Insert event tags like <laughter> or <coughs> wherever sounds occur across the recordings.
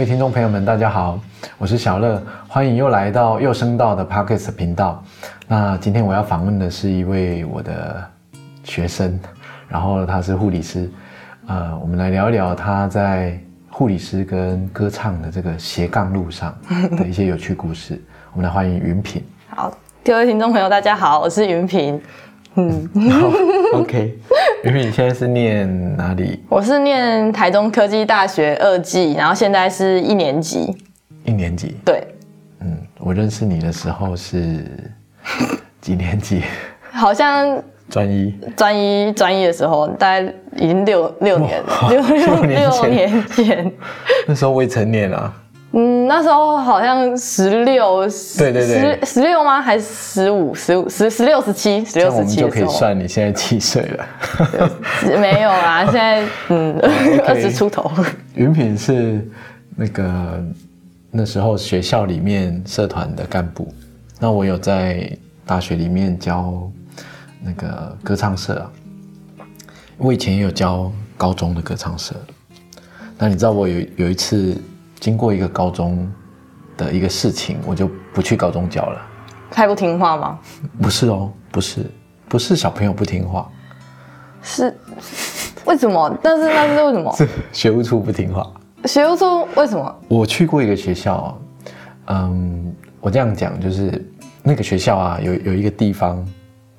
各位听众朋友们，大家好，我是小乐，欢迎又来到又声道的 Pockets 频道。那今天我要访问的是一位我的学生，然后他是护理师，呃，我们来聊一聊他在护理师跟歌唱的这个斜杠路上 <laughs> 的一些有趣故事。我们来欢迎云平。好，各位听众朋友，大家好，我是云平。嗯，OK。云品，你现在是念哪里？我是念台中科技大学二技，然后现在是一年级。一年级？对。嗯，我认识你的时候是几年级？好像专一。专一专一的时候，大概已经六六年了，六六 <laughs> 六年前。那时候未成年啊。嗯，那时候好像十六，对对对，十十六吗？还是十五、十五、十十六、十七、十六、十七就可以算你现在几岁了？没有啦，<laughs> 现在嗯二十出头。云品是那个那时候学校里面社团的干部，那我有在大学里面教那个歌唱社啊，我以前也有教高中的歌唱社。那你知道我有有一次。经过一个高中的一个事情，我就不去高中教了。太不听话吗？不是哦，不是，不是小朋友不听话，是为什么？但是那是为什么？<laughs> 是学务处不听话。学务处为什么？我去过一个学校，嗯，我这样讲就是那个学校啊，有有一个地方，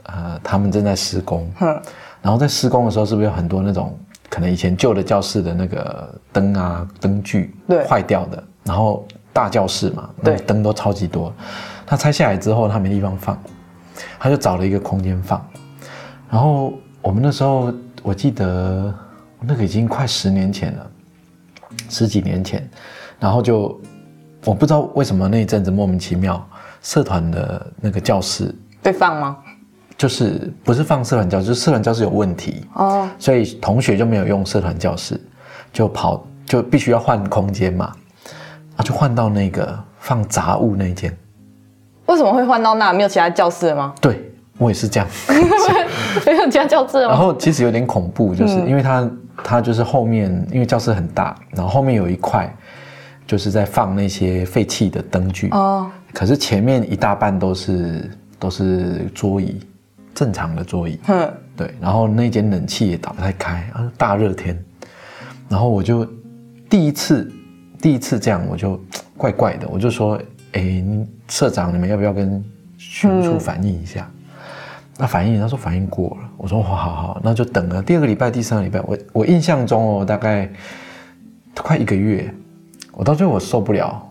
呃，他们正在施工，嗯，然后在施工的时候，是不是有很多那种？可能以前旧的教室的那个灯啊灯具坏掉的，然后大教室嘛，对，灯都超级多。他拆下来之后，他没地方放，他就找了一个空间放。然后我们那时候，我记得那个已经快十年前了，十几年前。然后就我不知道为什么那一阵子莫名其妙，社团的那个教室被放吗？就是不是放社团教室，社团教室有问题哦，所以同学就没有用社团教室，就跑就必须要换空间嘛，啊，就换到那个放杂物那间。为什么会换到那？没有其他教室了吗？对，我也是这样，<laughs> 没有其他教室然后其实有点恐怖，就是因为它它就是后面因为教室很大，然后后面有一块就是在放那些废弃的灯具哦，可是前面一大半都是都是桌椅。正常的座椅，嗯，对，然后那间冷气也打不太开，啊，大热天，然后我就第一次，第一次这样，我就怪怪的，我就说，哎，社长，你们要不要跟学务处反映一下？那反映，他说反映过了，我说好好好，那就等了。第二个礼拜、第三个礼拜，我我印象中哦，大概快一个月，我到最后我受不了，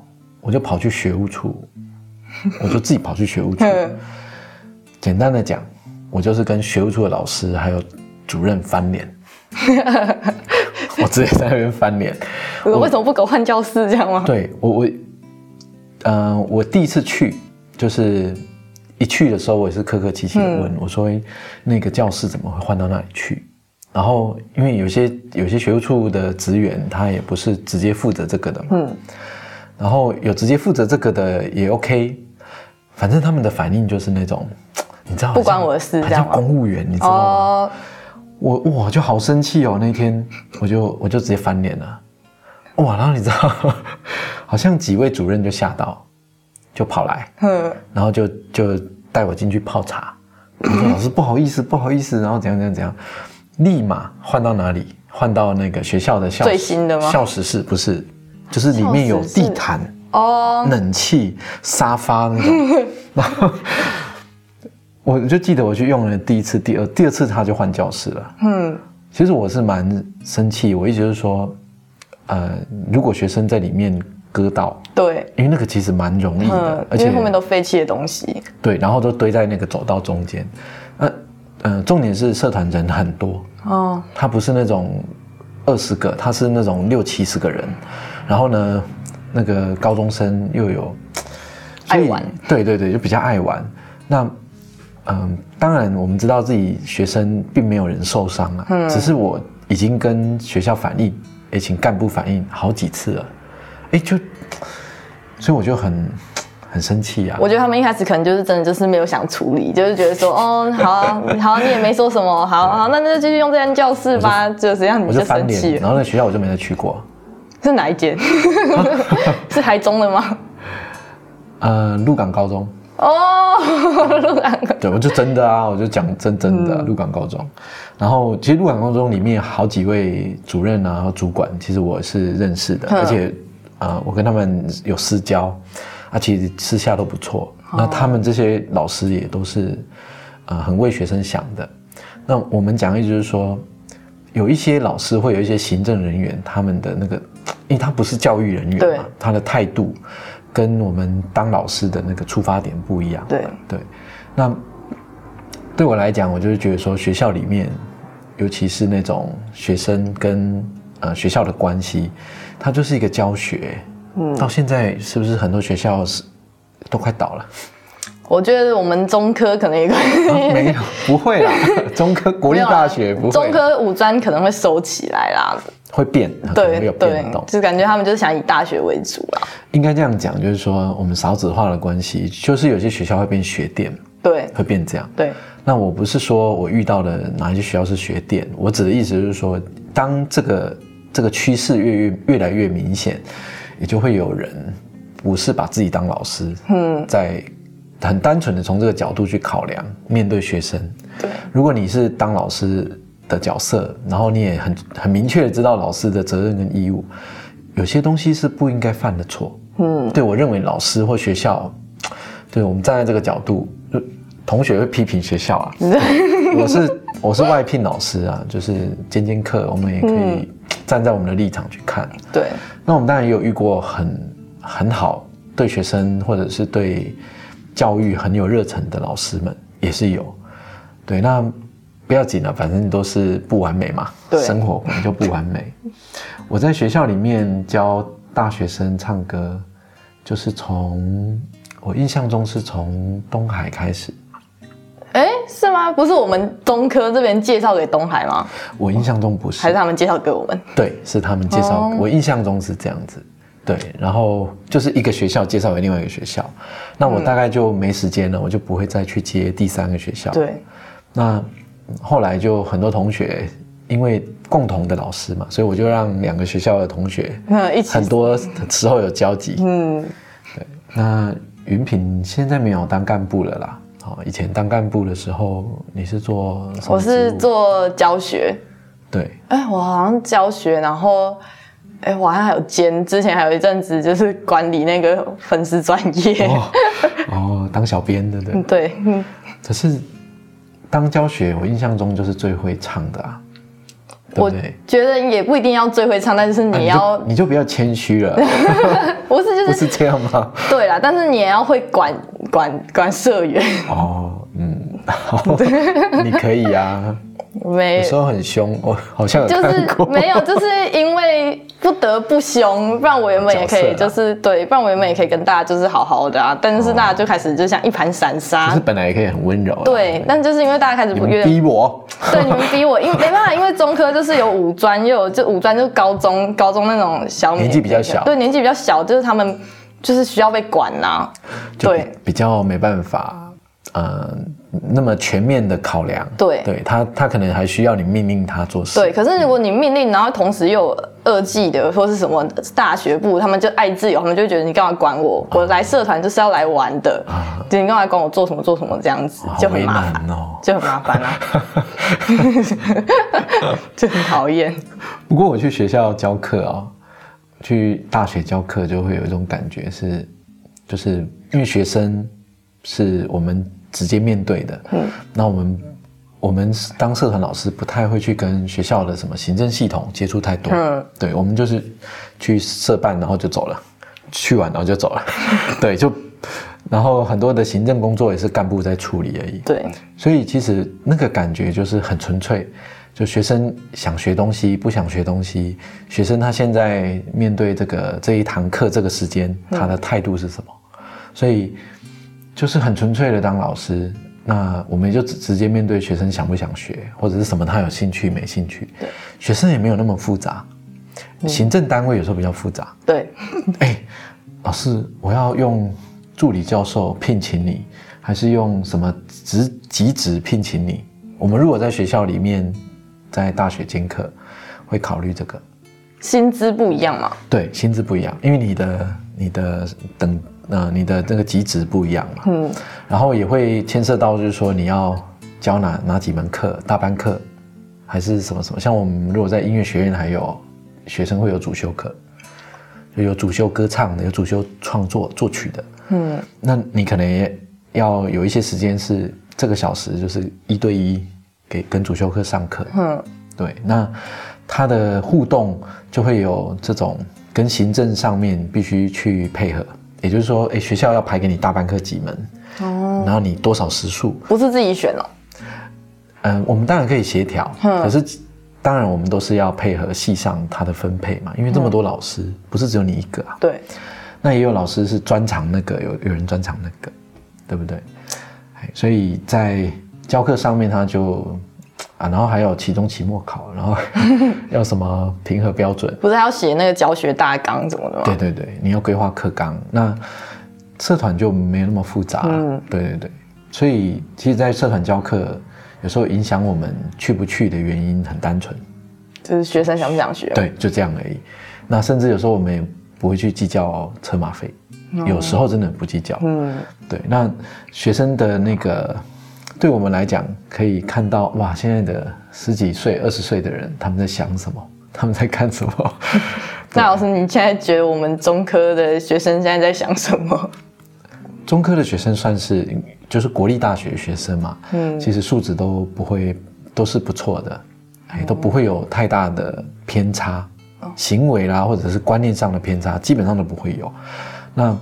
我就跑去学务处，我就自己跑去学务处，<laughs> 简单的讲。我就是跟学务处的老师还有主任翻脸，<laughs> 我直接在那边翻脸。我为什么不给我换教室这样吗？对我我，嗯，我第一次去就是一去的时候，我也是客客气气的问我说：“那个教室怎么会换到那里去？”然后因为有些有些学务处的职员他也不是直接负责这个的，嗯，然后有直接负责这个的也 OK，反正他们的反应就是那种。你知道不关我的事，这样公务员，你知道吗？我哇就好生气哦，那天我就我就直接翻脸了，哇！然后你知道，好像几位主任就吓到，就跑来，<laughs> 然后就就带我进去泡茶。我说 <laughs> 老师不好意思，不好意思，然后怎样怎样怎样，立马换到哪里？换到那个学校的校最新的吗？校史室不是，就是里面有地毯哦，冷气、沙发那种，然后。我就记得我去用了第一次、第二第二次他就换教室了。嗯，其实我是蛮生气，我一直就是说，呃，如果学生在里面割到，对，因为那个其实蛮容易的，而且后面都废弃的东西，对，然后都堆在那个走道中间。那呃，重点是社团人很多。哦，他不是那种二十个，他是那种六七十个人，然后呢，那个高中生又有爱玩，对对对，就比较爱玩，那。嗯，当然，我们知道自己学生并没有人受伤啊，嗯，只是我已经跟学校反映，也请干部反映好几次了，哎，就，所以我就很很生气啊。我觉得他们一开始可能就是真的就是没有想处理，就是觉得说，哦，好啊 <laughs> 好，你也没说什么，好好，那那就继续用这间教室吧，就这样你就生气。然后那学校我就没再去过，是哪一间？<laughs> <laughs> 是台中的吗？呃，鹿港高中。哦，<laughs> 鹿港高。对，我就真的啊，我就讲真真的鹿港高中。然后其实鹿港高中里面好几位主任啊、主管，其实我是认识的，而且啊，我跟他们有私交，啊，其实私下都不错。那他们这些老师也都是呃很为学生想的。那我们讲的就是说，有一些老师会有一些行政人员，他们的那个，因为他不是教育人员嘛，他的态度。跟我们当老师的那个出发点不一样。对对，那对我来讲，我就是觉得说，学校里面，尤其是那种学生跟呃学校的关系，它就是一个教学。嗯，到现在是不是很多学校是都快倒了？我觉得我们中科可能也没有，不会啦。<laughs> 中科国立大学不会。中科五专可能会收起来啦，会变，对有变动，就感觉他们就是想以大学为主啦。应该这样讲，就是说我们少子化的关系，就是有些学校会变学店，对，会变这样。对，那我不是说我遇到的哪一些学校是学店，我指的意思就是说，当这个这个趋势越越越来越明显，也就会有人不是把自己当老师，嗯，在。很单纯的从这个角度去考量，面对学生。对，如果你是当老师的角色，然后你也很很明确的知道老师的责任跟义务，有些东西是不应该犯的错。嗯，对我认为老师或学校，对我们站在这个角度，同学会批评学校啊。<laughs> 我是我是外聘老师啊，就是兼兼课，我们也可以站在我们的立场去看。对，那我们当然也有遇过很很好对学生或者是对。教育很有热忱的老师们也是有，对，那不要紧了，反正都是不完美嘛，生活本来就不完美。我在学校里面教大学生唱歌，就是从我印象中是从东海开始。哎，是吗？不是我们中科这边介绍给东海吗？我印象中不是，还是他们介绍给我们？对，是他们介绍，我印象中是这样子。对，然后就是一个学校介绍给另外一个学校，那我大概就没时间了，我就不会再去接第三个学校。对，那后来就很多同学，因为共同的老师嘛，所以我就让两个学校的同学，<laughs> 一起很多时候有交集。嗯，对。那云品现在没有当干部了啦。好，以前当干部的时候，你是做？我是做教学。对。哎，我好像教学，然后。哎，我好像还有兼，之前还有一阵子就是管理那个粉丝专业，哦，当小编的对。<laughs> 对，可是当教学，我印象中就是最会唱的啊。我觉得也不一定要最会唱，但是你要你就不要谦虚了。<laughs> 不是，就是 <laughs> 不是这样吗？对啦，但是你也要会管管管社员。哦，嗯，<laughs> 你可以啊。没有时候很凶，我好像有看过。没有，就是因为不得不凶，不然我原本也可以，就是对，不然我原本也可以跟大家就是好好的啊。但是大家就开始就像一盘散沙。其实本来也可以很温柔。对，但就是因为大家开始不愿逼我。对，你们逼我，因为没办法，因为中科就是有五专，又有就五专就是高中，高中那种小年纪比较小，对，年纪比较小，就是他们就是需要被管呐。对，比较没办法，嗯。那么全面的考量，对，对他，他可能还需要你命令他做事。对，可是如果你命令，然后同时又二技的或是什么大学部，他们就爱自由，他们就觉得你干嘛管我？我来社团就是要来玩的，你干嘛管我做什么做什么这样子，就很麻烦哦，就很麻烦啊，<laughs> 就很讨厌。不过我去学校教课啊，去大学教课就会有一种感觉是，就是因为学生是我们。直接面对的，嗯，那我们我们当社团老师不太会去跟学校的什么行政系统接触太多，嗯，对，我们就是去社办，然后就走了，去完然后就走了，<laughs> 对，就然后很多的行政工作也是干部在处理而已，对，所以其实那个感觉就是很纯粹，就学生想学东西不想学东西，学生他现在面对这个这一堂课这个时间他的态度是什么，所以。就是很纯粹的当老师，那我们就直直接面对学生想不想学，或者是什么他有兴趣没兴趣。对，学生也没有那么复杂，行政单位有时候比较复杂。对，<laughs> 哎，老师，我要用助理教授聘请你，还是用什么职级职聘请你？我们如果在学校里面，在大学兼课，会考虑这个。薪资不一样嘛？对，薪资不一样，因为你的你的等呃你的那个级值不一样嘛。嗯。然后也会牵涉到，就是说你要教哪哪几门课，大班课还是什么什么？像我们如果在音乐学院，还有学生会有主修课，就有主修歌唱的，有主修创作作曲的。嗯。那你可能也要有一些时间是这个小时，就是一对一给跟主修课上课。嗯。对，那。他的互动就会有这种跟行政上面必须去配合，也就是说，哎，学校要排给你大班课几门，哦，然后你多少时数，不是自己选哦。嗯，我们当然可以协调，可是当然我们都是要配合系上他的分配嘛，因为这么多老师，不是只有你一个啊。对，那也有老师是专长那个，有有人专长那个，对不对？所以在教课上面他就。啊，然后还有期中、期末考，然后 <laughs> 要什么评核标准？不是还要写那个教学大纲怎么的吗？对对对，你要规划课纲。那社团就没那么复杂。嗯，对对对。所以，其实，在社团教课，有时候影响我们去不去的原因很单纯，就是学生想不想学。对，就这样而已。那甚至有时候我们也不会去计较车马费，有时候真的不计较。嗯，对。那学生的那个。对我们来讲，可以看到哇，现在的十几岁、二十岁的人，他们在想什么？<laughs> 他们在干什么？那老师，你现在觉得我们中科的学生现在在想什么？中科的学生算是就是国立大学学生嘛，嗯，其实素质都不会都是不错的，哎，都不会有太大的偏差，行为啦或者是观念上的偏差，基本上都不会有。那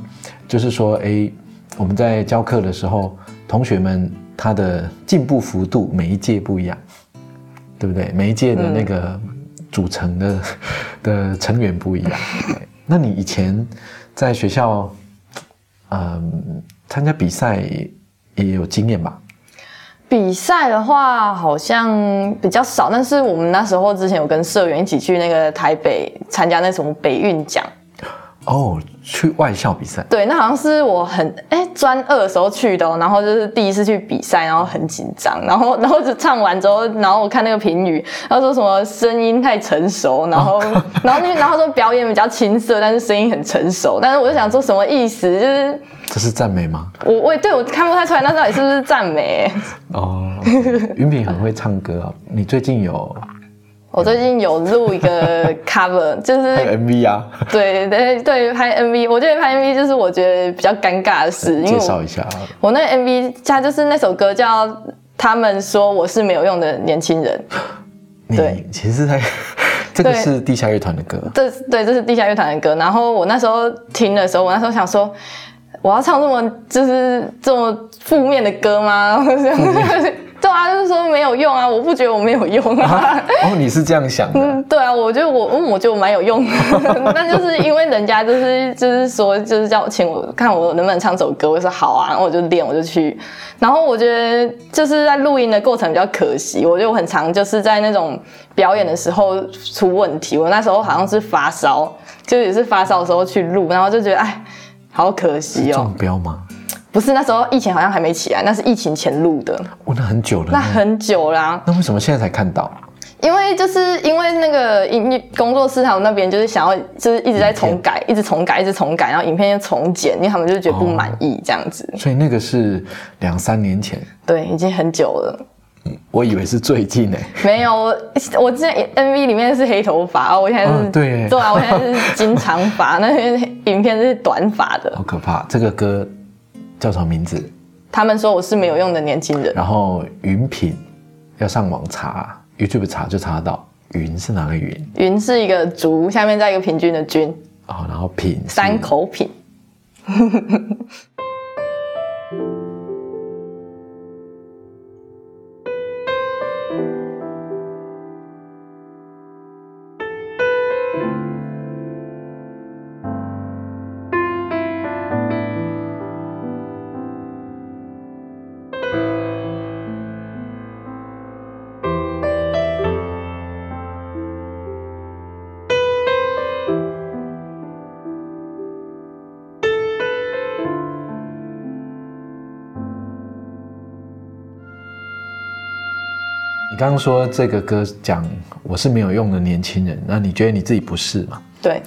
就是说，哎，我们在教课的时候，同学们。他的进步幅度每一届不一样，对不对？每一届的那个组成的 <laughs> 的成员不一样。那你以前在学校，嗯，参加比赛也有经验吧？比赛的话好像比较少，但是我们那时候之前有跟社员一起去那个台北参加那什么北运奖。哦，去外校比赛？对，那好像是我很哎专二的时候去的，然后就是第一次去比赛，然后很紧张，然后 <laughs> 然后就唱完之后，然后我看那个评语，他说什么声音太成熟，然后 <laughs> 然后那然后说表演比较青涩，但是声音很成熟，但是我就想说什么意思？就是这是赞美吗？我我对我看不太出来，那到底是不是赞美？哦，<laughs> 云品很会唱歌啊，你最近有？我最近有录一个 <laughs> cover，就是拍 MV 啊。对对对，拍 MV，我觉得拍 MV 就是我觉得比较尴尬的事。介绍一下，我那个 MV，它就是那首歌叫《他们说我是没有用的年轻人》。对，其实在 <laughs> 这个是地下乐团的歌。对对，这是地下乐团的歌。然后我那时候听的时候，我那时候想说，我要唱这么就是这么负面的歌吗？<laughs> 对啊，就是说没有用啊！我不觉得我没有用啊。哦，你是这样想的？嗯，对啊，我觉得我，嗯，我觉得我蛮有用的。<laughs> 但就是因为人家就是就是说，就是叫我请我看我能不能唱首歌，我说好啊，然后我就练，我就去。然后我觉得就是在录音的过程比较可惜，我就很常就是在那种表演的时候出问题。我那时候好像是发烧，就也是发烧的时候去录，然后就觉得哎，好可惜哦。中标吗？不是那时候疫情好像还没起来，那是疫情前录的。哦，那很久了。那很久啦。那为什么现在才看到？因为就是因为那个音乐工作室他们那边就是想要就是一直在重改，一直重改，一直重改，然后影片又重剪，因为他们就觉得不满意这样子。所以那个是两三年前。对，已经很久了。嗯，我以为是最近诶。没有，我我之前 MV 里面是黑头发，我现在是对对啊，我现在是金长发，<laughs> 那边影片是短发的。好可怕，这个歌。叫什么名字？他们说我是没有用的年轻人。然后云品要上网查，YouTube 查就查得到。云是哪个云？云是一个竹，下面再一个平均的均。哦，然后品三口品。<laughs> 刚刚说这个歌讲我是没有用的年轻人，那你觉得你自己不是吗？对，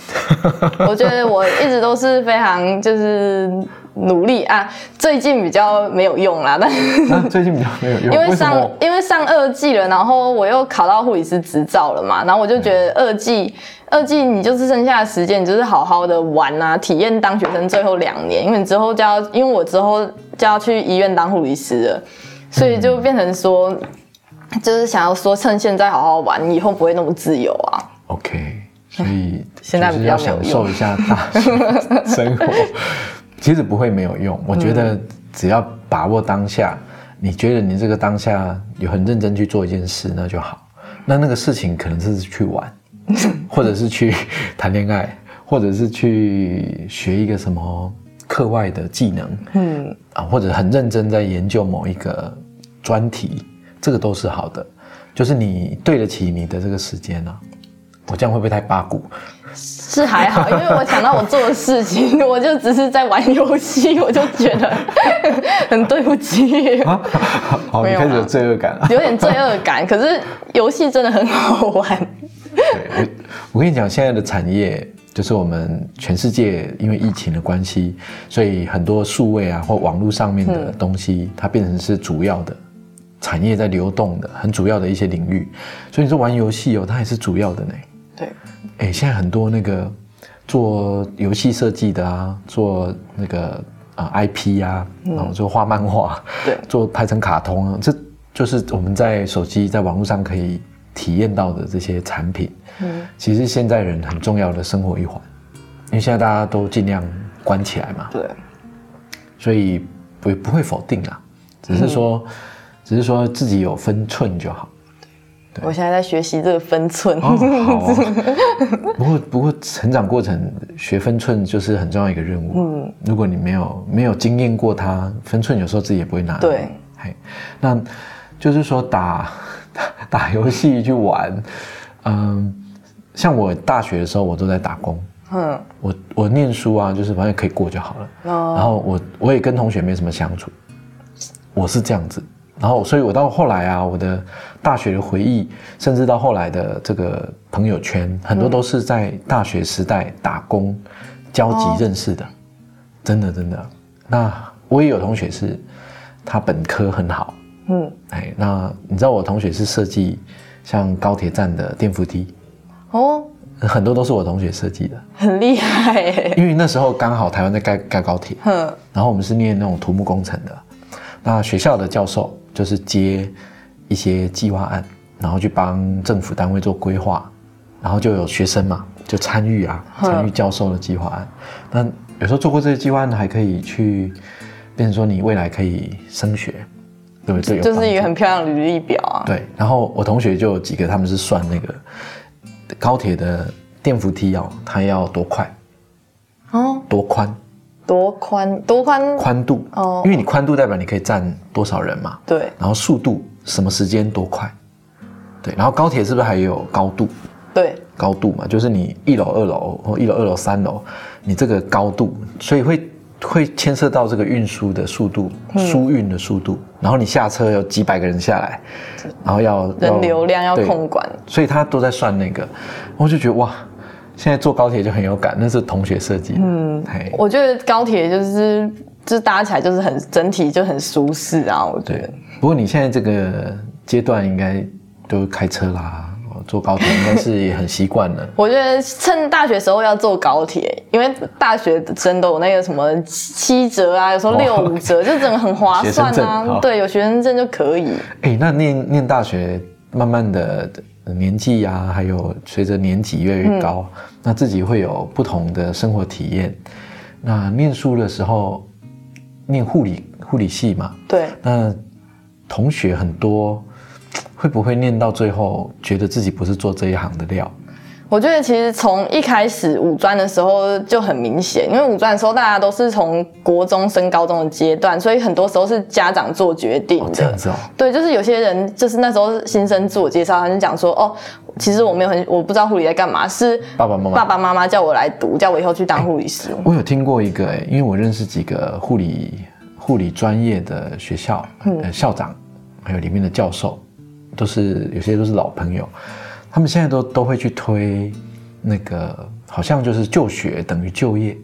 我觉得我一直都是非常就是努力啊，最近比较没有用啦，但最近比较没有用，因为上因为上二季了，然后我又考到护理师执照了嘛，然后我就觉得二季二季你就是剩下的时间，你就是好好的玩啊，体验当学生最后两年，因为你之后就要，因为我之后就要去医院当护理师了，所以就变成说，就是想要说趁现在好好玩，以后不会那么自由啊。OK。所以 <laughs> 现在要享受一下大学生活，<laughs> 其实不会没有用。我觉得只要把握当下，你觉得你这个当下有很认真去做一件事，那就好。那那个事情可能是去玩，<laughs> 或者是去谈恋爱，或者是去学一个什么课外的技能，嗯啊，或者很认真在研究某一个专题，这个都是好的。就是你对得起你的这个时间呢。我这样会不会太八股？是还好，<laughs> 因为我想到我做的事情，我就只是在玩游戏，我就觉得 <laughs> 很对不起。好，你开始有罪恶感了，有点罪恶感。可是游戏真的很好玩。对，我我跟你讲，现在的产业就是我们全世界因为疫情的关系，所以很多数位啊或网络上面的东西，它变成是主要的。产业在流动的很主要的一些领域，所以你说玩游戏哦，它也是主要的呢。对，哎，现在很多那个做游戏设计的啊，做那个啊 IP 啊，然后做画漫画，对，做拍成卡通，这就是我们在手机在网络上可以体验到的这些产品。嗯，其实现在人很重要的生活一环，因为现在大家都尽量关起来嘛。对，所以不不会否定啊，只是说。只是说自己有分寸就好。我现在在学习这个分寸。好。<laughs> 不过不过，成长过程学分寸就是很重要一个任务。嗯。如果你没有没有经验过它，分寸有时候自己也不会拿。对。嘿，那就是说打 <laughs> 打游戏去玩，嗯，像我大学的时候，我都在打工。嗯。我我念书啊，就是反正可以过就好了。哦。然后我我也跟同学没什么相处，我是这样子。然后，所以我到后来啊，我的大学的回忆，甚至到后来的这个朋友圈，很多都是在大学时代打工交集认识的，真的真的。那我也有同学是，他本科很好，嗯，哎，那你知道我同学是设计像高铁站的电扶梯，哦，很多都是我同学设计的，很厉害。因为那时候刚好台湾在盖盖高铁，嗯，然后我们是念那种土木工程的，那学校的教授。就是接一些计划案，然后去帮政府单位做规划，然后就有学生嘛，就参与啊，参与教授的计划案。那有时候做过这些计划案，还可以去变成说你未来可以升学，对不对？就是一个很漂亮的履历表啊。对，然后我同学就有几个，他们是算那个高铁的电扶梯哦，它要多快哦，多宽。多宽多宽宽度哦，因为你宽度代表你可以站多少人嘛。对。然后速度什么时间多快？对。然后高铁是不是还有高度？对。高度嘛，就是你一楼、二楼或一楼、二楼、三楼，你这个高度，所以会会牵涉到这个运输的速度、输运的速度。然后你下车有几百个人下来，然后要人流量要控管，所以他都在算那个，我就觉得哇。现在坐高铁就很有感，那是同学设计。嗯，我觉得高铁就是就是搭起来就是很整体就很舒适啊。我觉得。不过你现在这个阶段应该都开车啦，坐高铁应该是也很习惯了。<laughs> 我觉得趁大学时候要坐高铁，因为大学生都有那个什么七折啊，有时候六五折，就整个很划算啊。对，有学生证就可以。哎，那念念大学，慢慢的。年纪呀，还有随着年纪越来越高，那自己会有不同的生活体验。那念书的时候，念护理护理系嘛，对。那同学很多，会不会念到最后，觉得自己不是做这一行的料？我觉得其实从一开始五专的时候就很明显，因为五专的时候大家都是从国中升高中的阶段，所以很多时候是家长做决定的。这样子哦。对，就是有些人就是那时候新生自我介绍，他就讲说：“哦，其实我没有很，我不知道护理在干嘛，是爸爸妈妈爸爸妈妈叫我来读，叫我以后去当护理师。”我有听过一个，因为我认识几个护理护理专业的学校，呃，校长还有里面的教授，都是有些都是老朋友，他们现在都都会去推那个，好像就是就学等于就业，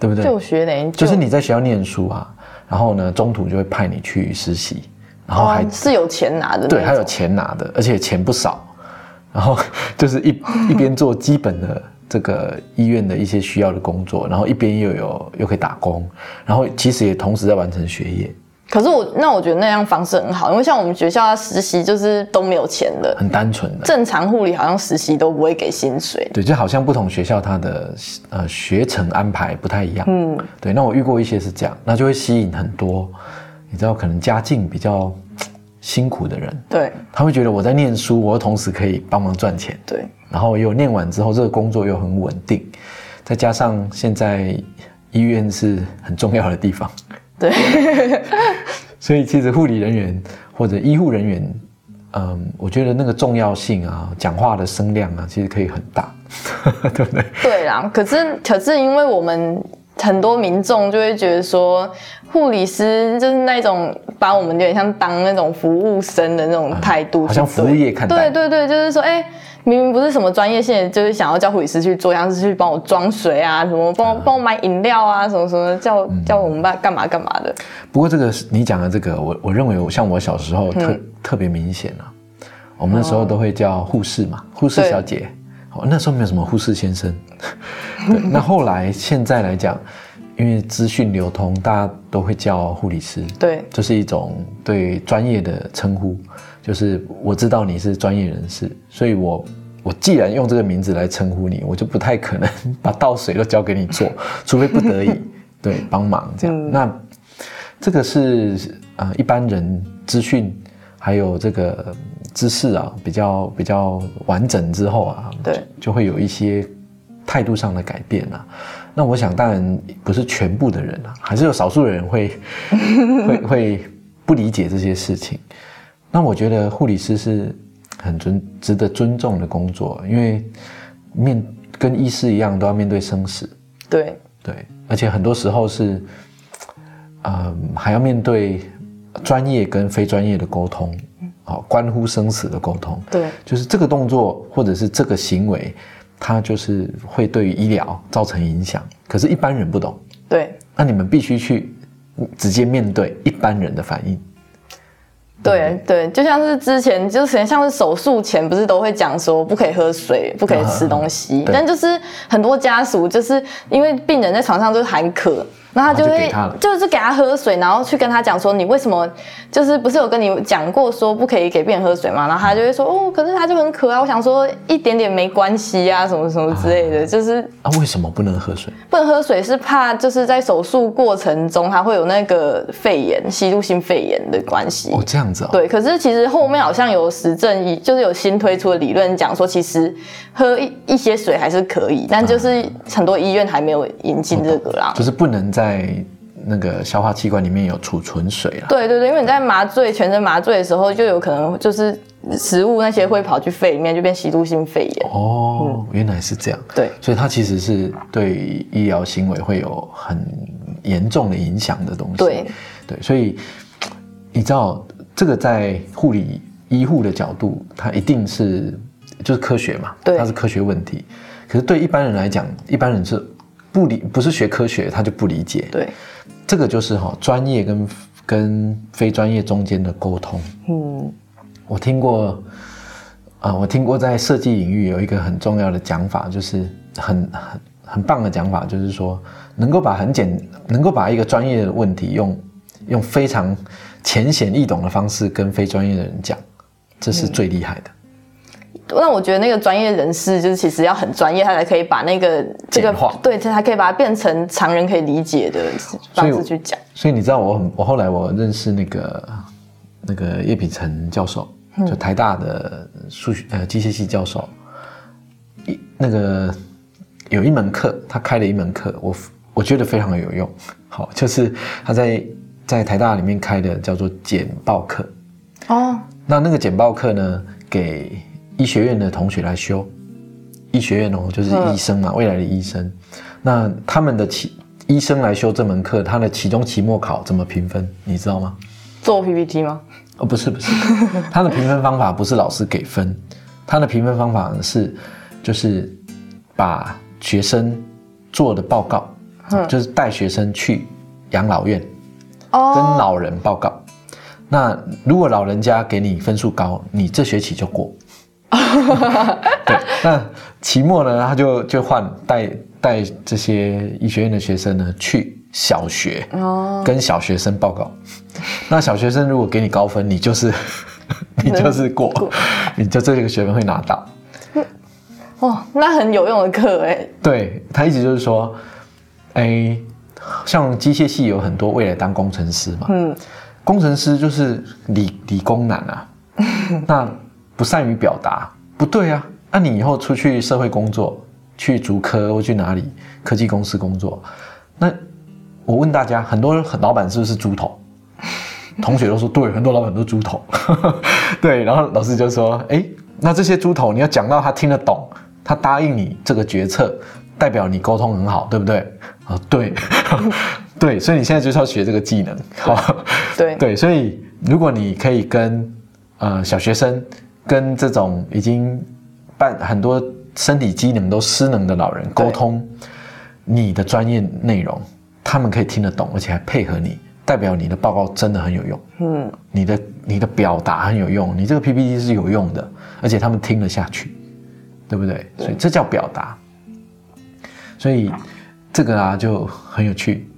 对不对？就学等于就是你在学校念书啊，然后呢，中途就会派你去实习，然后还是有钱拿的，对，还有钱拿的，而且钱不少，然后就是一一边做基本的。这个医院的一些需要的工作，然后一边又有又可以打工，然后其实也同时在完成学业。可是我那我觉得那样方式很好，因为像我们学校实习就是都没有钱的，很单纯的。正常护理好像实习都不会给薪水。对，就好像不同学校它的呃学程安排不太一样。嗯，对。那我遇过一些是这样，那就会吸引很多你知道可能家境比较辛苦的人。对，他会觉得我在念书，我同时可以帮忙赚钱。对。然后又念完之后，这个工作又很稳定，再加上现在医院是很重要的地方，对，<laughs> 所以其实护理人员或者医护人员，嗯，我觉得那个重要性啊，讲话的声量啊，其实可以很大，<laughs> 对不对？对啦，可是可是因为我们很多民众就会觉得说，护理师就是那种把我们有点像当那种服务生的那种态度，好像服务业看待，对对对，就是说，哎。明明不是什么专业性，就是想要叫护理师去做，像是去帮我装水啊，什么帮我帮我买饮料啊，什么什么叫叫我们办干嘛干嘛的。不过这个你讲的这个，我我认为我像我小时候特特别明显啊，我们那时候都会叫护士嘛，护士小姐。哦，那时候没有什么护士先生。<laughs> 对，那后来现在来讲，因为资讯流通，大家都会叫护理师。对，这是一种对专业的称呼。就是我知道你是专业人士，所以我我既然用这个名字来称呼你，我就不太可能 <laughs> 把倒水都交给你做，除非不得已，<laughs> 对，帮忙这样。那这个是呃一般人资讯还有这个知识啊比较比较完整之后啊，对，就会有一些态度上的改变啊。那我想当然不是全部的人啊，还是有少数人会 <laughs> 会会不理解这些事情。那我觉得护理师是很尊值得尊重的工作，因为面跟医师一样都要面对生死。对对，而且很多时候是，嗯，还要面对专业跟非专业的沟通，好，关乎生死的沟通。对，就是这个动作或者是这个行为，它就是会对于医疗造成影响。可是，一般人不懂。对，那你们必须去直接面对一般人的反应。对对，就像是之前，就是像是手术前，不是都会讲说不可以喝水，不可以吃东西，但就是很多家属就是因为病人在床上就是喊渴。那他就会就是给他喝水，然后去跟他讲说你为什么就是不是有跟你讲过说不可以给病人喝水吗？然后他就会说哦，可是他就很渴啊，我想说一点点没关系啊，什么什么之类的，就是啊，为什么不能喝水？不能喝水是怕就是在手术过程中他会有那个肺炎，吸入性肺炎的关系哦，这样子哦。对，可是其实后面好像有实证，就是有新推出的理论讲说，其实喝一一些水还是可以，但就是很多医院还没有引进这个啦，就是不能在。在那个消化器官里面有储存水了。对对对，因为你在麻醉、全身麻醉的时候，就有可能就是食物那些会跑去肺里面，就变吸毒性肺炎。哦，原来是这样。对，所以它其实是对医疗行为会有很严重的影响的东西。对对，所以你知道这个在护理医护的角度，它一定是就是科学嘛？对，它是科学问题。可是对一般人来讲，一般人是。不理不是学科学，他就不理解。对，这个就是哈专业跟跟非专业中间的沟通。嗯，我听过，啊，我听过在设计领域有一个很重要的讲法，就是很很很棒的讲法，就是说能够把很简，能够把一个专业的问题用用非常浅显易懂的方式跟非专业的人讲，这是最厉害的。那我觉得那个专业人士就是其实要很专业，他才可以把那个这个对，他才可以把它变成常人可以理解的方式去讲。所以你知道我我后来我认识那个那个叶秉成教授，就台大的数学呃机械系教授，一那个有一门课，他开了一门课，我我觉得非常的有用。好，就是他在在台大里面开的叫做简报课。哦，那那个简报课呢，给医学院的同学来修，医学院哦，就是医生嘛，未来的医生。那他们的期医生来修这门课，他的期中、期末考怎么评分？你知道吗？做 PPT 吗？哦，不是不是，<laughs> 他的评分方法不是老师给分，他的评分方法是就是把学生做的报告，就是带学生去养老院，跟老人报告。那如果老人家给你分数高，你这学期就过。<laughs> 对，那期末呢，他就就换带带这些医学院的学生呢去小学，哦跟小学生报告。那小学生如果给你高分，你就是 <laughs> 你就是 <laughs> 过，你就这个学分会拿到。哦，那很有用的课哎。对他一直就是说，哎，像机械系有很多未来当工程师嘛，嗯，工程师就是理理工男啊，那。不善于表达，不对啊！那你以后出去社会工作，去竹科或去哪里科技公司工作，那我问大家，很多老板是不是猪头？同学都说对，很多老板都猪头。<laughs> 对，然后老师就说：哎，那这些猪头你要讲到他听得懂，他答应你这个决策，代表你沟通很好，对不对？啊，对，<laughs> 对，所以你现在就是要学这个技能。好，对 <laughs> 对，所以如果你可以跟呃小学生。跟这种已经办很多身体机能都失能的老人沟通，你的专业内容，他们可以听得懂，而且还配合你，代表你的报告真的很有用。嗯，你的你的表达很有用，你这个 PPT 是有用的，而且他们听得下去，对不对？所以这叫表达。所以这个啊就很有趣。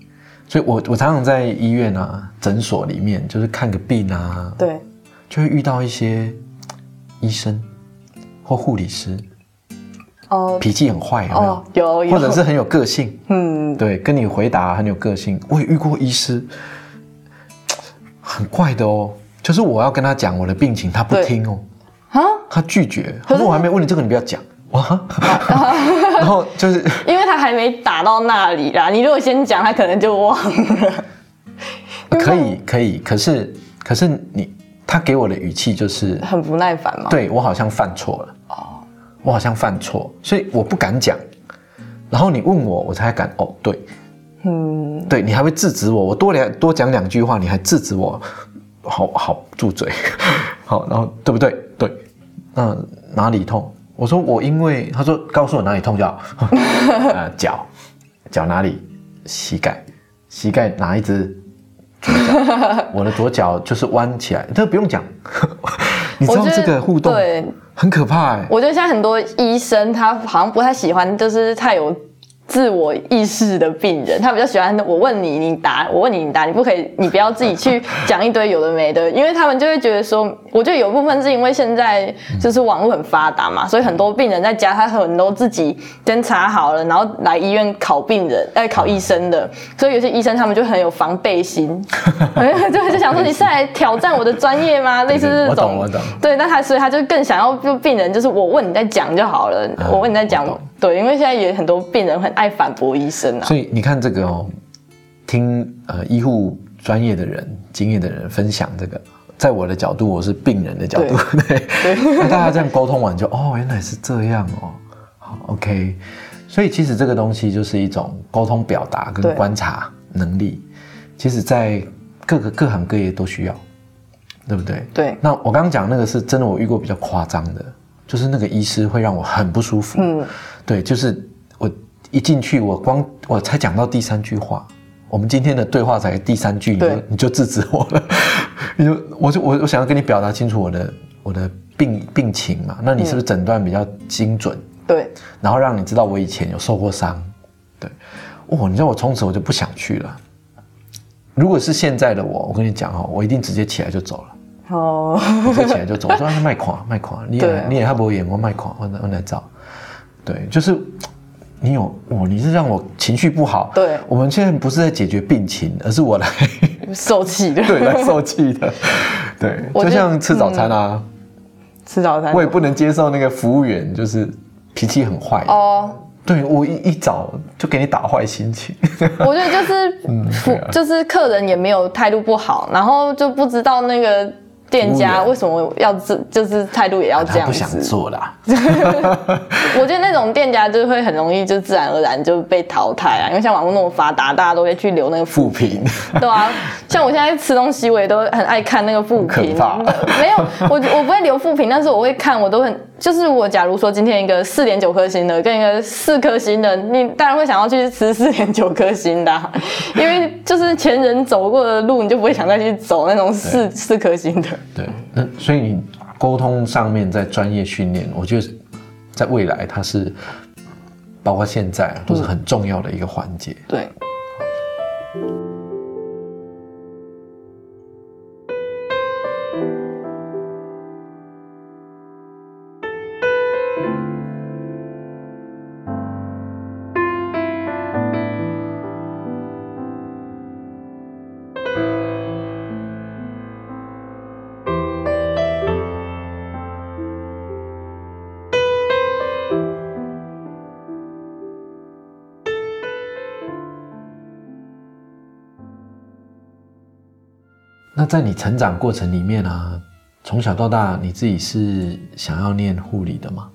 所以我我常常在医院啊诊所里面，就是看个病啊，对，就会遇到一些。医生或护理师，哦，脾气很坏，有没有？有，有，或者是很有个性，嗯，对，跟你回答很有个性。我也遇过医师，很怪的哦，就是我要跟他讲我的病情，他不听哦，啊，他拒绝，他说我还没问你这个，你不要讲哇，<laughs> 然后就是因为他还没打到那里啦，你如果先讲，他可能就忘了。可以，可以，可是，可是你。他给我的语气就是很不耐烦嘛，对我好像犯错了哦，我好像犯错，所以我不敢讲。然后你问我，我才敢哦，对，嗯，对你还会制止我，我多两多讲两句话，你还制止我，好好住嘴，<laughs> 好，然后对不对？对，那哪里痛？我说我因为他说告诉我哪里痛就好，<laughs> 呃，脚，脚哪里？膝盖，膝盖哪一只？<laughs> 我的左脚就是弯起来，这不用讲，<laughs> 你知道这个互动对很可怕哎。我觉得现在很多医生他好像不太喜欢，就是太有。自我意识的病人，他比较喜欢我问你，你答；我问你，你答。你不可以，你不要自己去讲一堆有的没的，因为他们就会觉得说，我觉得有部分是因为现在就是网络很发达嘛，所以很多病人在家，他很多自己先查好了，然后来医院考病人，来考医生的，所以有些医生他们就很有防备心，<laughs> 就就想说你是来挑战我的专业吗？<laughs> 类似这种，我懂我懂。对，那他所以他就更想要就病人就是我问你在讲就好了，我问你在讲。对，因为现在也很多病人很爱反驳医生啊。所以你看这个哦，听呃医护专业的人、经验的人分享这个，在我的角度，我是病人的角度，对。<laughs> 那大家这样沟通完就哦，原来是这样哦，好 OK。所以其实这个东西就是一种沟通表达跟观察能力，其实在各个各行各业都需要，对不对？对。那我刚刚讲那个是真的，我遇过比较夸张的。就是那个医师会让我很不舒服，嗯，对，就是我一进去，我光我才讲到第三句话，我们今天的对话才第三句，你就你就制止我了，<laughs> 你就我就我我想要跟你表达清楚我的我的病病情嘛，那你是不是诊断比较精准？对，然后让你知道我以前有受过伤，对，哦，你知道我从此我就不想去了。如果是现在的我，我跟你讲哦，我一定直接起来就走了。哦，我起来就走，我说卖款卖款，你也你也还不演我卖款，我我来找，对，就是你有哦，你是让我情绪不好，对，我们现在不是在解决病情，而是我来 <laughs> 受气的，对，来受气的，对，就像吃早餐啊，吃早餐，我也不能接受那个服务员就是脾气很坏哦，对我一一早就给你打坏心情，我觉得就是服就是客人也没有态度不好，然后就不知道那个。店家为什么要这就是态度也要这样子？不想做啦。<laughs> 我觉得那种店家就会很容易就自然而然就被淘汰啊，因为像网络那么发达，大家都会去留那个负评。<laughs> 对啊，像我现在吃东西，我也都很爱看那个负评。<laughs> 没有，我我不会留负评，但是我会看，我都很就是我假如说今天一个四点九颗星的跟一个四颗星的，你当然会想要去吃四点九颗星的，因为就是前人走过的路，你就不会想再去走那种四四颗星的。对，那所以你沟通上面在专业训练，我觉得在未来它是包括现在都是很重要的一个环节。对。那在你成长过程里面啊，从小到大你自己是想要念护理的吗？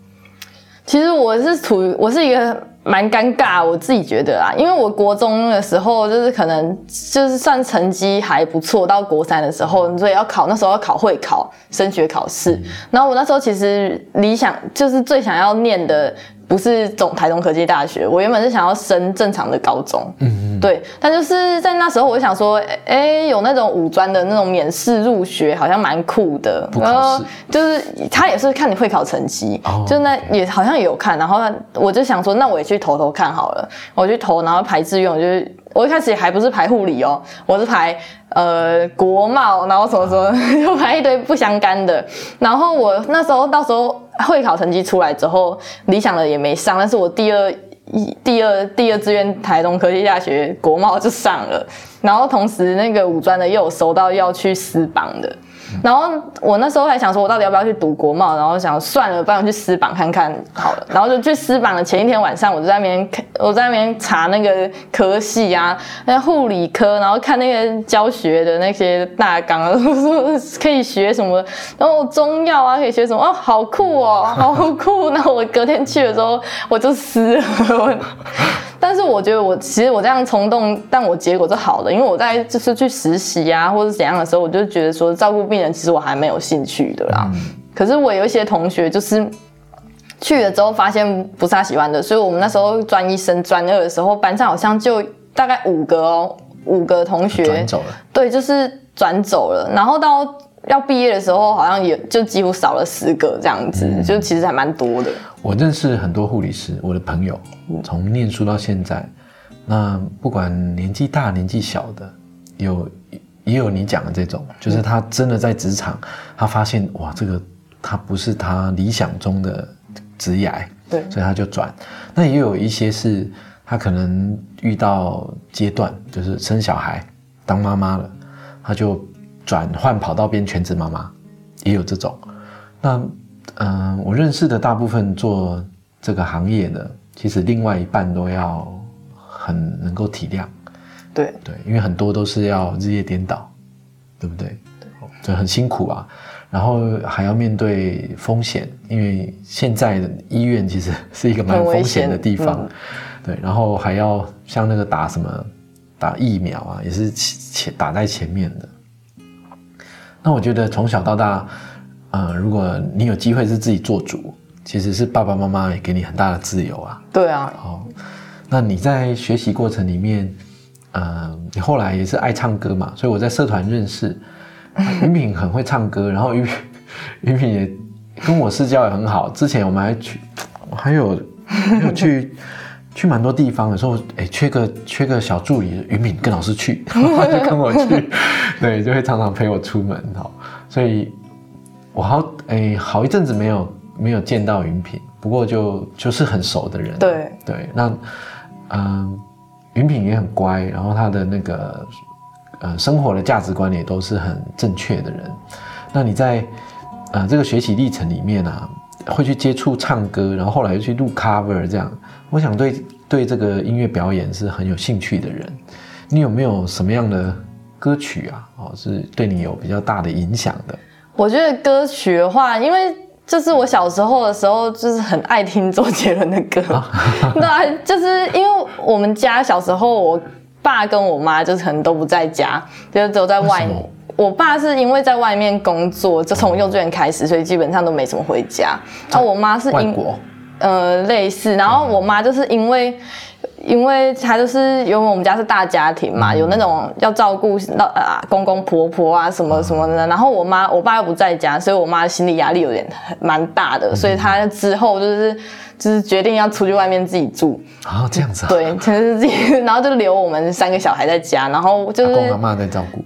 其实我是处于我是一个蛮尴尬，我自己觉得啊，因为我国中的时候就是可能就是算成绩还不错，到国三的时候，所以要考那时候要考会考升学考试，然后我那时候其实理想就是最想要念的。不是总台中科技大学，我原本是想要升正常的高中，嗯嗯，对，但就是在那时候，我就想说，哎，有那种五专的那种免试入学，好像蛮酷的。然后就是他也是看你会考成绩，就那也好像也有看，然后我就想说，那我也去投投看好了，我去投，然后排志愿，就是我一开始还不是排护理哦，我是排呃国贸，然后什么什么，<laughs> 就排一堆不相干的，然后我那时候到时候。会考成绩出来之后，理想的也没上，但是我第二一第二第二志愿台东科技大学国贸就上了，然后同时那个五专的又有收到要去私榜的。然后我那时候还想说，我到底要不要去读国贸？然后想算了，不然去私榜看看好了。然后就去私榜的前一天晚上，我就在那边看，我在那边查那个科系啊，那护理科，然后看那个教学的那些大纲，<laughs> 说可以学什么，然后中药啊可以学什么，哦，好酷哦，好酷。那我隔天去的时候，我就撕了。<laughs> 但是我觉得我其实我这样冲动，但我结果是好的，因为我在就是去实习啊或者怎样的时候，我就觉得说照顾病人其实我还蛮有兴趣的啦。可是我有一些同学就是去了之后发现不是他喜欢的，所以我们那时候专一升专二的时候，班上好像就大概五个哦，五个同学转走了，对，就是转走了，然后到。要毕业的时候，好像也就几乎少了十个这样子，就其实还蛮多的。我认识很多护理师，我的朋友，从念书到现在，那不管年纪大年纪小的，有也有你讲的这种，就是他真的在职场，他发现哇，这个他不是他理想中的职业，对，所以他就转。那也有一些是他可能遇到阶段，就是生小孩当妈妈了，他就。转换跑道变全职妈妈，也有这种。那嗯，我认识的大部分做这个行业的，其实另外一半都要很能够体谅。对对，因为很多都是要日夜颠倒，对不对？对，就很辛苦啊。然后还要面对风险，因为现在的医院其实是一个蛮风险的地方。对，然后还要像那个打什么打疫苗啊，也是前打在前面的。那我觉得从小到大，呃，如果你有机会是自己做主，其实是爸爸妈妈也给你很大的自由啊。对啊。哦，那你在学习过程里面，呃，你后来也是爱唱歌嘛？所以我在社团认识云品，<laughs> 很会唱歌，然后云云品也跟我私交也很好。之前我们还去，还有还有去。<laughs> 去蛮多地方，有时候哎缺个缺个小助理，云敏跟老师去，<laughs> 就跟我去，对，就会常常陪我出门哈。所以，我好哎好一阵子没有没有见到云品，不过就就是很熟的人。对对，那嗯，云品也很乖，然后他的那个呃生活的价值观也都是很正确的人。那你在呃这个学习历程里面呢，会去接触唱歌，然后后来又去录 cover 这样。我想对对这个音乐表演是很有兴趣的人，你有没有什么样的歌曲啊？哦，是对你有比较大的影响的？我觉得歌曲的话，因为就是我小时候的时候，就是很爱听周杰伦的歌。<laughs> 对，就是因为我们家小时候，我爸跟我妈就是可能都不在家，就只有在外面。我爸是因为在外面工作，就从幼稚园开始，所以基本上都没怎么回家。然后我妈是因呃类似，然后我妈就是因为。因为他就是因为我们家是大家庭嘛，有那种要照顾到啊公公婆婆啊什么什么的，然后我妈我爸又不在家，所以我妈心理压力有点蛮大的，所以她之后就是就是决定要出去外面自己住。啊这样子啊，对，就是自己，<laughs> 然后就留我们三个小孩在家，然后就是阿公阿妈在照顾，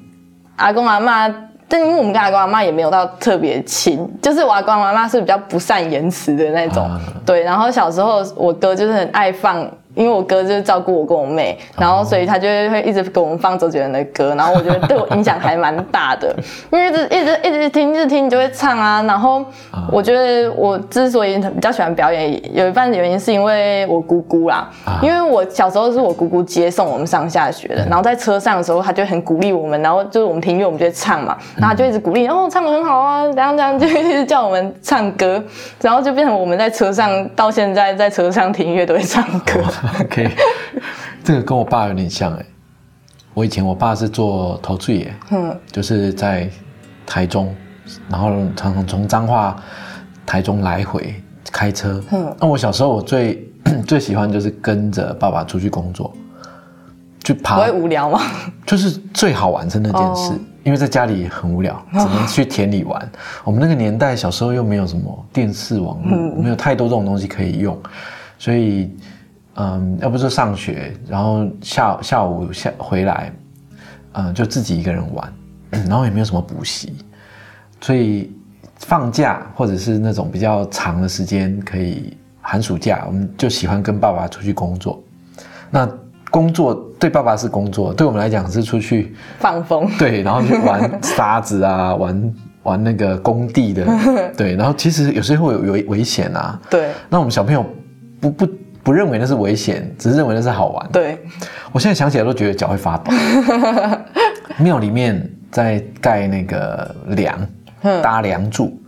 阿公阿妈，但因为我们跟阿公阿妈也没有到特别亲，就是我阿公阿妈是比较不善言辞的那种，对，然后小时候我哥就是很爱放。因为我哥就是照顾我跟我妹，然后所以他就会一直给我们放周杰伦的歌，然后我觉得对我影响还蛮大的。<laughs> 因为一直一直一直听，一直听你就会唱啊。然后我觉得我之所以比较喜欢表演，有一半的原因是因为我姑姑啦。因为我小时候是我姑姑接送我们上下学的，然后在车上的时候，他就很鼓励我们，然后就是我们听音乐，我们就会唱嘛，然后他就一直鼓励，哦，唱的很好啊，这样这样，就一直叫我们唱歌，然后就变成我们在车上到现在在车上听音乐都会唱歌。<laughs> OK，这个跟我爸有点像哎。我以前我爸是做投资业，嗯，就是在台中，然后常常从彰化、台中来回开车。嗯，那我小时候我最 <coughs> 最喜欢就是跟着爸爸出去工作，去爬。不会无聊吗？就是最好玩是那件事，因为在家里很无聊，只能去田里玩。我们那个年代小时候又没有什么电视网络，没有太多这种东西可以用，所以。嗯，要不是上学，然后下下午下回来，嗯，就自己一个人玩，然后也没有什么补习，所以放假或者是那种比较长的时间，可以寒暑假，我们就喜欢跟爸爸出去工作。那工作对爸爸是工作，对我们来讲是出去放风。对，然后去玩沙子啊，玩玩那个工地的，<laughs> 对，然后其实有时候会有危危险啊。对，那我们小朋友不不。不认为那是危险，只是认为那是好玩。对，我现在想起来都觉得脚会发抖。<laughs> 庙里面在盖那个梁，搭梁柱，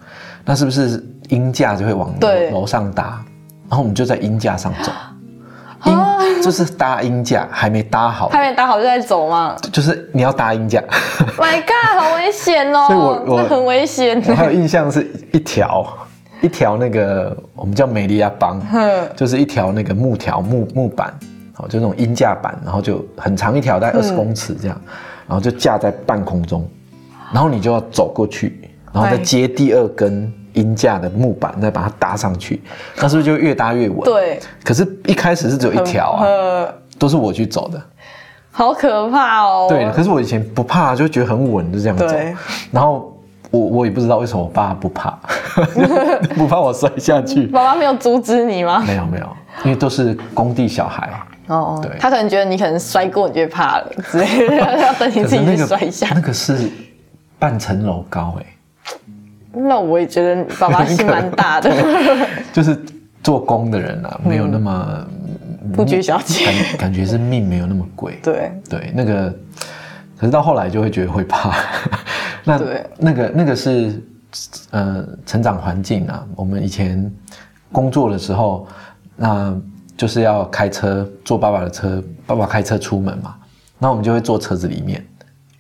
那是不是鹰架就会往楼上搭？然后我们就在鹰架上走。鹰就是搭鹰架，还没搭好，还没搭好就在走嘛？就是你要搭鹰架。My God，好危险哦！<laughs> 所以我我很危险。我还有印象是一条。一条那个我们叫美利亚邦，就是一条那个木条木木板，好，就那种鹰架板，然后就很长一条，大概二十公尺这样，然后就架在半空中，然后你就要走过去，然后再接第二根鹰架的木板，再把它搭上去，那是不是就越搭越稳？对。可是，一开始是只有一条啊，都是我去走的，好可怕哦。对，可是我以前不怕，就觉得很稳，就这样走，然后。我我也不知道为什么我爸不怕，<laughs> 不怕我摔下去。<laughs> 爸爸没有阻止你吗？没有没有，因为都是工地小孩。哦，对，他可能觉得你可能摔过，你就怕了，之类的，要等你自己摔一下。那个是半层楼高哎。那我也觉得爸爸心蛮大的。<laughs> 就是做工的人啊，没有那么不拘小节，感感觉是命没有那么贵。对对，那个。可是到后来就会觉得会怕，那那个那个是呃成长环境啊。我们以前工作的时候，那就是要开车坐爸爸的车，爸爸开车出门嘛，那我们就会坐车子里面，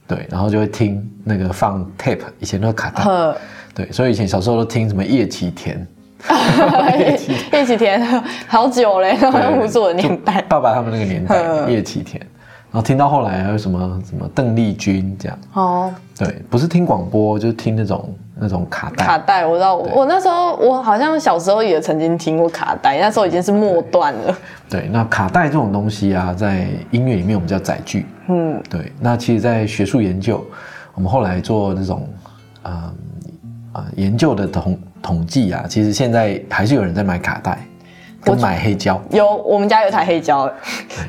对，然后就会听那个放 tape，以前那个卡带，对，所以以前小时候都听什么叶启田，<laughs> <laughs> 叶启田。好久嘞，好像不是我的年代，爸爸他们那个年代叶启田。然后听到后来还有什么什么邓丽君这样哦，对，不是听广播，就是听那种那种卡带。卡带我知道，我那时候我好像小时候也曾经听过卡带，那时候已经是末段了。对，那卡带这种东西啊，在音乐里面我们叫载具。嗯，对。那其实，在学术研究，我们后来做那种啊啊研究的统统计啊，其实现在还是有人在买卡带，跟买黑胶。有，我们家有台黑胶，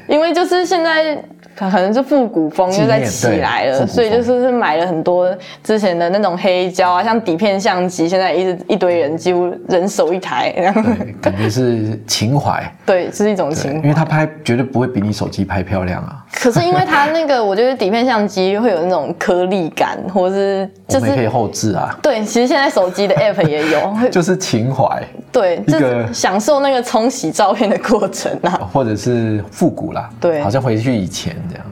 因为就是现在。可能是复古风又在起来了，所以就是是买了很多之前的那种黑胶啊，像底片相机，现在一直一堆人几乎人手一台，感觉是情怀。<laughs> 对，是一种情怀，因为他拍绝对不会比你手机拍漂亮啊。可是因为它那个，我觉得底片相机会有那种颗粒感，或是就是可以后置啊。对，其实现在手机的 app 也有，<laughs> 就是情怀。对，一个享受那个冲洗照片的过程啊，或者是复古啦。对，好像回去以前这样。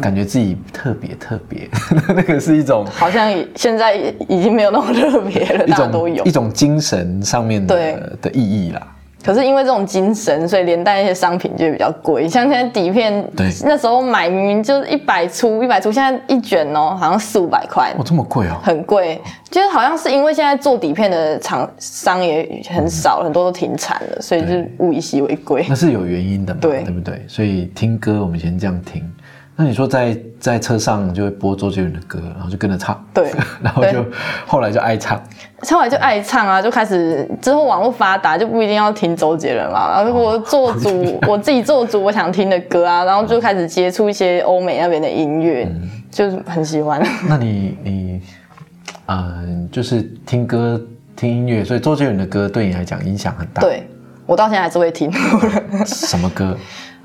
感觉自己特别特别，<laughs> 那个是一种好像现在已经没有那么特别了，大家都有一种精神上面的的意义啦。可是因为这种精神，所以连带一些商品就比较贵。像现在底片，对，那时候买明明就是一百出，一百出，现在一卷哦，好像四五百块。哦，这么贵哦？很贵，就是好像是因为现在做底片的厂商也很少，很多都停产了，所以就物以稀为贵。那是有原因的嘛？对，对不对？所以听歌，我们先这样听。那你说在在车上就会播周杰伦的歌，然后就跟着唱，对，<laughs> 然后就后来就爱唱，后来就爱唱啊，就开始之后网络发达，就不一定要听周杰伦嘛。然后我做主，<laughs> 我自己做主，我想听的歌啊，然后就开始接触一些欧美那边的音乐，就是很喜欢。<laughs> 那你你嗯，就是听歌听音乐，所以周杰伦的歌对你来讲影响很大。对我到现在还是会听。什么歌？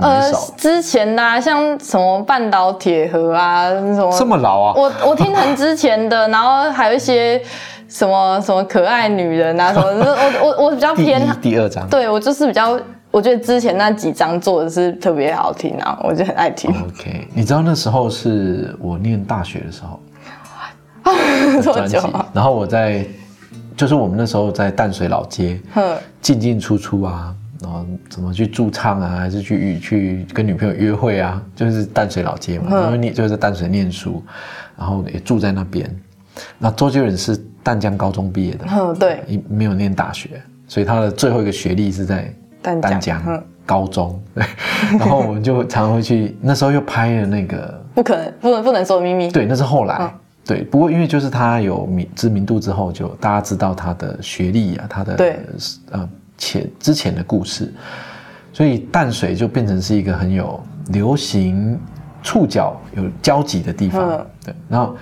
呃，之前的像什么半岛铁盒啊，什么这么老啊？我我听很之前的，然后还有一些什么什么可爱女人啊，什么 <laughs> 我我我比较偏第二张，对我就是比较，我觉得之前那几张做的是特别好听啊，我就很爱听。OK，你知道那时候是我念大学的时候，<laughs> 这么久，然后我在就是我们那时候在淡水老街，进进出出啊。然后怎么去驻唱啊，还是去去跟女朋友约会啊？就是淡水老街嘛，因为你就是在淡水念书，然后也住在那边。那周杰伦是淡江高中毕业的，嗯，对，没有念大学，所以他的最后一个学历是在淡江高中。对，<laughs> 然后我们就常常会去，那时候又拍了那个不可能不能不能说秘密，对，那是后来，对。不过因为就是他有名知名度之后，就大家知道他的学历啊，他的对，嗯。前之前的故事，所以淡水就变成是一个很有流行触角、有交集的地方。对，然后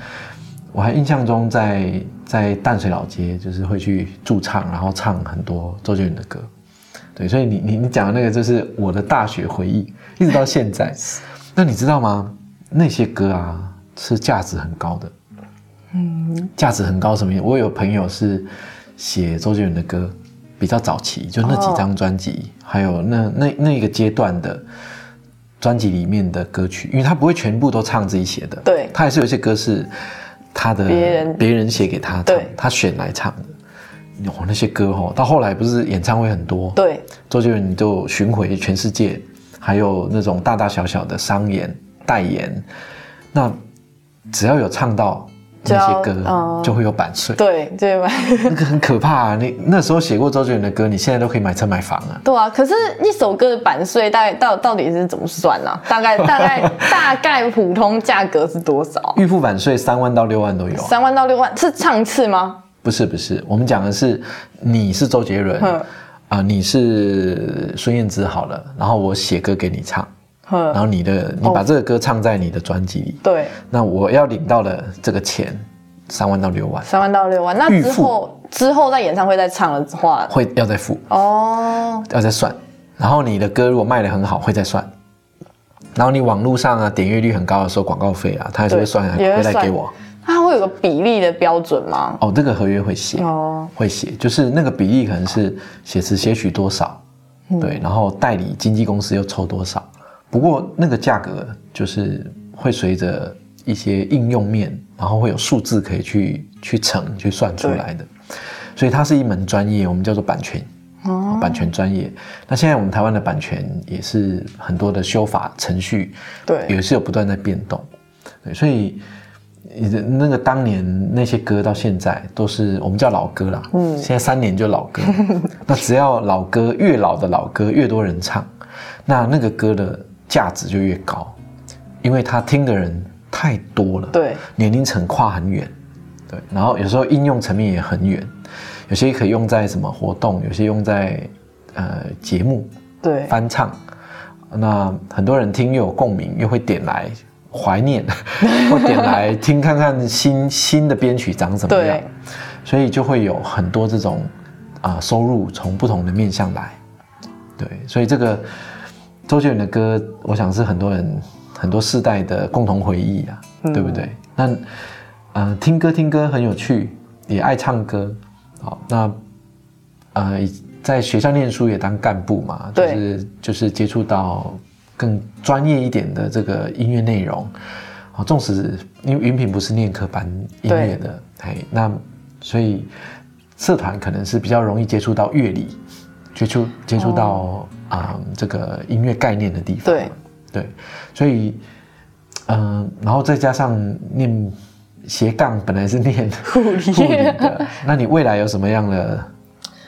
我还印象中在在淡水老街，就是会去驻唱，然后唱很多周杰伦的歌。对，所以你你你讲的那个就是我的大学回忆，一直到现在。<laughs> 那你知道吗？那些歌啊是价值很高的。嗯，价值很高什么意思？我有朋友是写周杰伦的歌。比较早期，就那几张专辑，还有那那那个阶段的专辑里面的歌曲，因为他不会全部都唱自己写的，对，他还是有一些歌是他的别人别人写给他唱，他选来唱的。哦，那些歌哦，到后来不是演唱会很多，对，周杰伦就巡回全世界，还有那种大大小小的商演代言，那只要有唱到。这些歌就会有版税，对对吧？<laughs> 那个很可怕啊！你那时候写过周杰伦的歌，你现在都可以买车买房啊。对啊，可是一首歌的版税大概到到底是怎么算呢？大概 <laughs> 大概大概普通价格是多少？预付版税三万到六万都有。三万到六万是唱次吗？不是不是，我们讲的是你是周杰伦，啊你是孙燕姿好了，然后我写歌给你唱。然后你的你把这个歌唱在你的专辑里，对，那我要领到的这个钱三万到六万，三万到六万，那之后之后在演唱会再唱的话，会要再付。哦，要再算。然后你的歌如果卖的很好，会再算。然后你网络上啊点阅率很高的时候，广告费啊，他还是会算回来给我。他会有个比例的标准吗？哦，这个合约会写。哦，会写，就是那个比例可能是写词写曲多少，对，然后代理经纪公司又抽多少。不过那个价格就是会随着一些应用面，然后会有数字可以去去乘去算出来的，所以它是一门专业，我们叫做版权哦，版权专业。那现在我们台湾的版权也是很多的修法程序，对，也是有不断在变动，对，所以那个当年那些歌到现在都是我们叫老歌啦，嗯，现在三年就老歌，<laughs> 那只要老歌越老的老歌越多人唱，那那个歌的。价值就越高，因为他听的人太多了，对，年龄层跨很远，对，然后有时候应用层面也很远，有些可以用在什么活动，有些用在呃节目，对，翻唱，那很多人听又有共鸣，又会点来怀念，<laughs> 或点来听看看新新的编曲长怎么样，所以就会有很多这种啊收入从不同的面向来，对，所以这个。周杰伦的歌，我想是很多人很多世代的共同回忆啊，对不对？那呃，听歌听歌很有趣，也爱唱歌，好，那呃，在学校念书也当干部嘛，就是就是接触到更专业一点的这个音乐内容，好，纵使因为云品不是念科班音乐的，哎，那所以社团可能是比较容易接触到乐理，接触接触到啊这个音乐概念的地方，对对，所以嗯，然后再加上念。斜杠本来是念护理的，那你未来有什么样的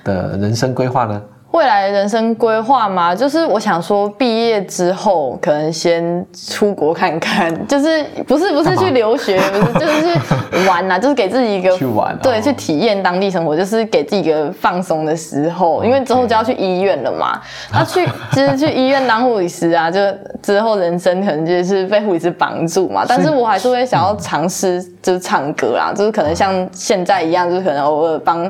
的人生规划呢？未来人生规划嘛，就是我想说，毕业之后可能先出国看看，<laughs> 就是不是不是去留学，不是就是去玩呐，<laughs> 就是给自己一个去玩，对，去体验当地生活，就是给自己一个放松的时候，因为之后就要去医院了嘛。<laughs> 那去其实去医院当护理师啊，就之后人生可能就是被护理师绑住嘛。但是我还是会想要尝试，就是唱歌啦，就是可能像现在一样，就是可能偶尔帮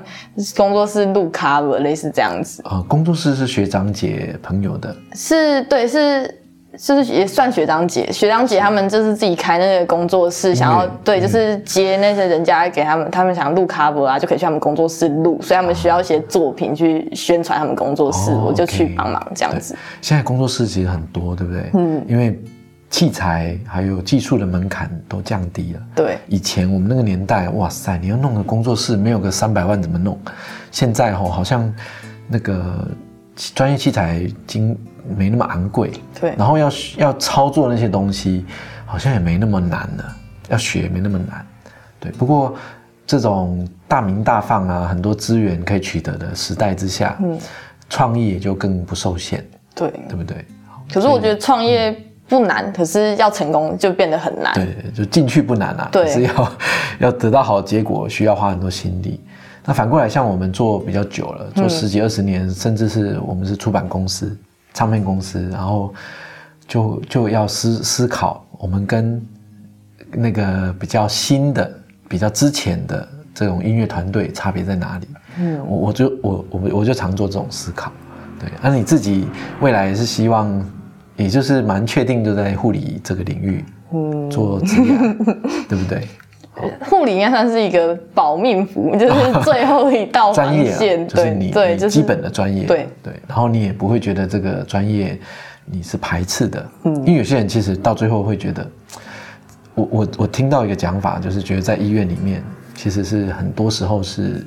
工作室录 cover，类似这样子啊。工作室是学长姐朋友的，是对，是就是也算学长姐，学长姐他们就是自己开那个工作室，想要对，就是接那些人家给他们，他们想录 cover 啊，就可以去他们工作室录，所以他们需要一些作品去宣传他们工作室，我就去帮忙这样子。现在工作室其实很多，对不对？嗯，因为器材还有技术的门槛都降低了。对，以前我们那个年代，哇塞，你要弄个工作室，没有个三百万怎么弄？现在吼好像。那个专业器材经没那么昂贵，对，然后要要操作那些东西，好像也没那么难了，要学没那么难，对。不过这种大名大放啊，很多资源可以取得的时代之下，嗯，创意也就更不受限，对，对不对？可是我觉得创业不难，可是要成功就变得很难，对，就进去不难啊，对，是要要得到好结果，需要花很多心力。那反过来，像我们做比较久了，做十几二十年，甚至是我们是出版公司、唱片公司，然后就就要思思考，我们跟那个比较新的、比较之前的这种音乐团队差别在哪里？嗯，我我就我我我就常做这种思考。对，那你自己未来是希望，也就是蛮确定就在护理这个领域做职业，<laughs> 对不对？护理应该算是一个保命符，就是最后一道防线。<laughs> 对对，就是基本的专业。对对，然后你也不会觉得这个专业你是排斥的，嗯，因为有些人其实到最后会觉得，我我我听到一个讲法，就是觉得在医院里面其实是很多时候是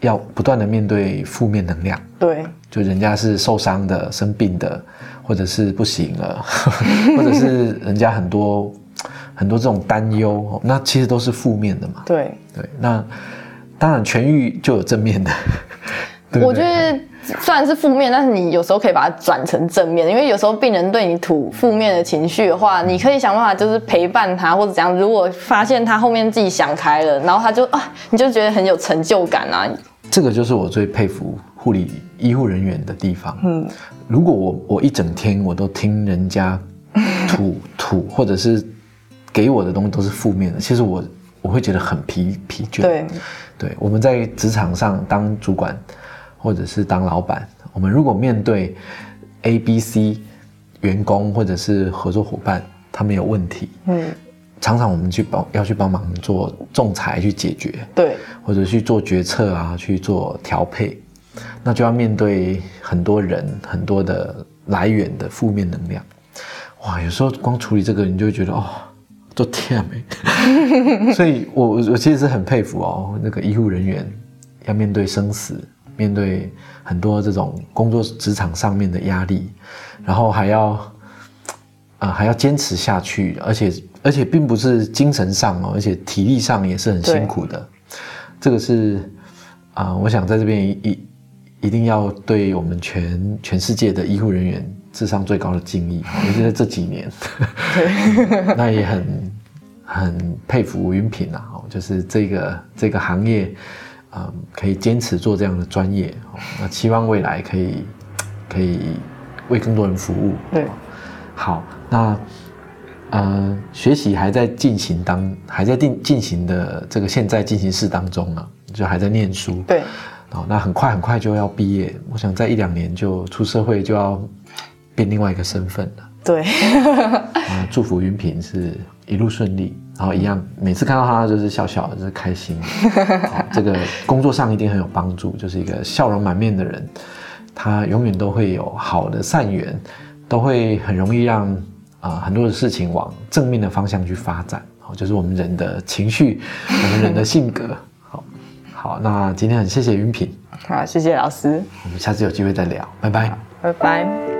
要不断的面对负面能量。对，就人家是受伤的、生病的，或者是不行了，<laughs> 或者是人家很多。很多这种担忧，那其实都是负面的嘛。对对，那当然痊愈就有正面的。<laughs> 我觉得虽然是负面，但是你有时候可以把它转成正面，因为有时候病人对你吐负面的情绪的话，你可以想办法就是陪伴他或者怎样。如果发现他后面自己想开了，然后他就啊，你就觉得很有成就感啊。这个就是我最佩服护理医护人员的地方。嗯，如果我我一整天我都听人家吐吐，或者是。给我的东西都是负面的，其实我我会觉得很疲疲倦。对，对，我们在职场上当主管或者是当老板，我们如果面对 A、B、C 员工或者是合作伙伴，他们有问题，嗯，常常我们去帮要去帮忙做仲裁去解决，对，或者去做决策啊，去做调配，那就要面对很多人很多的来源的负面能量，哇，有时候光处理这个，你就会觉得哦。做天没，<laughs> 所以我我其实是很佩服哦，那个医护人员要面对生死，面对很多这种工作职场上面的压力，然后还要啊还要坚持下去，而且而且并不是精神上哦，而且体力上也是很辛苦的。这个是啊，我想在这边一一定要对我们全全世界的医护人员。智商最高的敬意，尤其是这几年，<laughs> 那也很很佩服吴云平啊，就是这个这个行业，嗯，可以坚持做这样的专业，那期望未来可以可以为更多人服务。对，好，那呃，学习还在进行当，还在进进行的这个现在进行式当中啊，就还在念书。对，哦，那很快很快就要毕业，我想在一两年就出社会就要。变另外一个身份了，对，<laughs> 啊祝福云平是一路顺利，然后一样每次看到他就是笑笑，就是开心。<laughs> 这个工作上一定很有帮助，就是一个笑容满面的人，他永远都会有好的善缘，都会很容易让啊很多的事情往正面的方向去发展。好，就是我们人的情绪，<laughs> 我们人的性格。好，好，那今天很谢谢云平。好，谢谢老师。我们下次有机会再聊，拜拜，拜拜。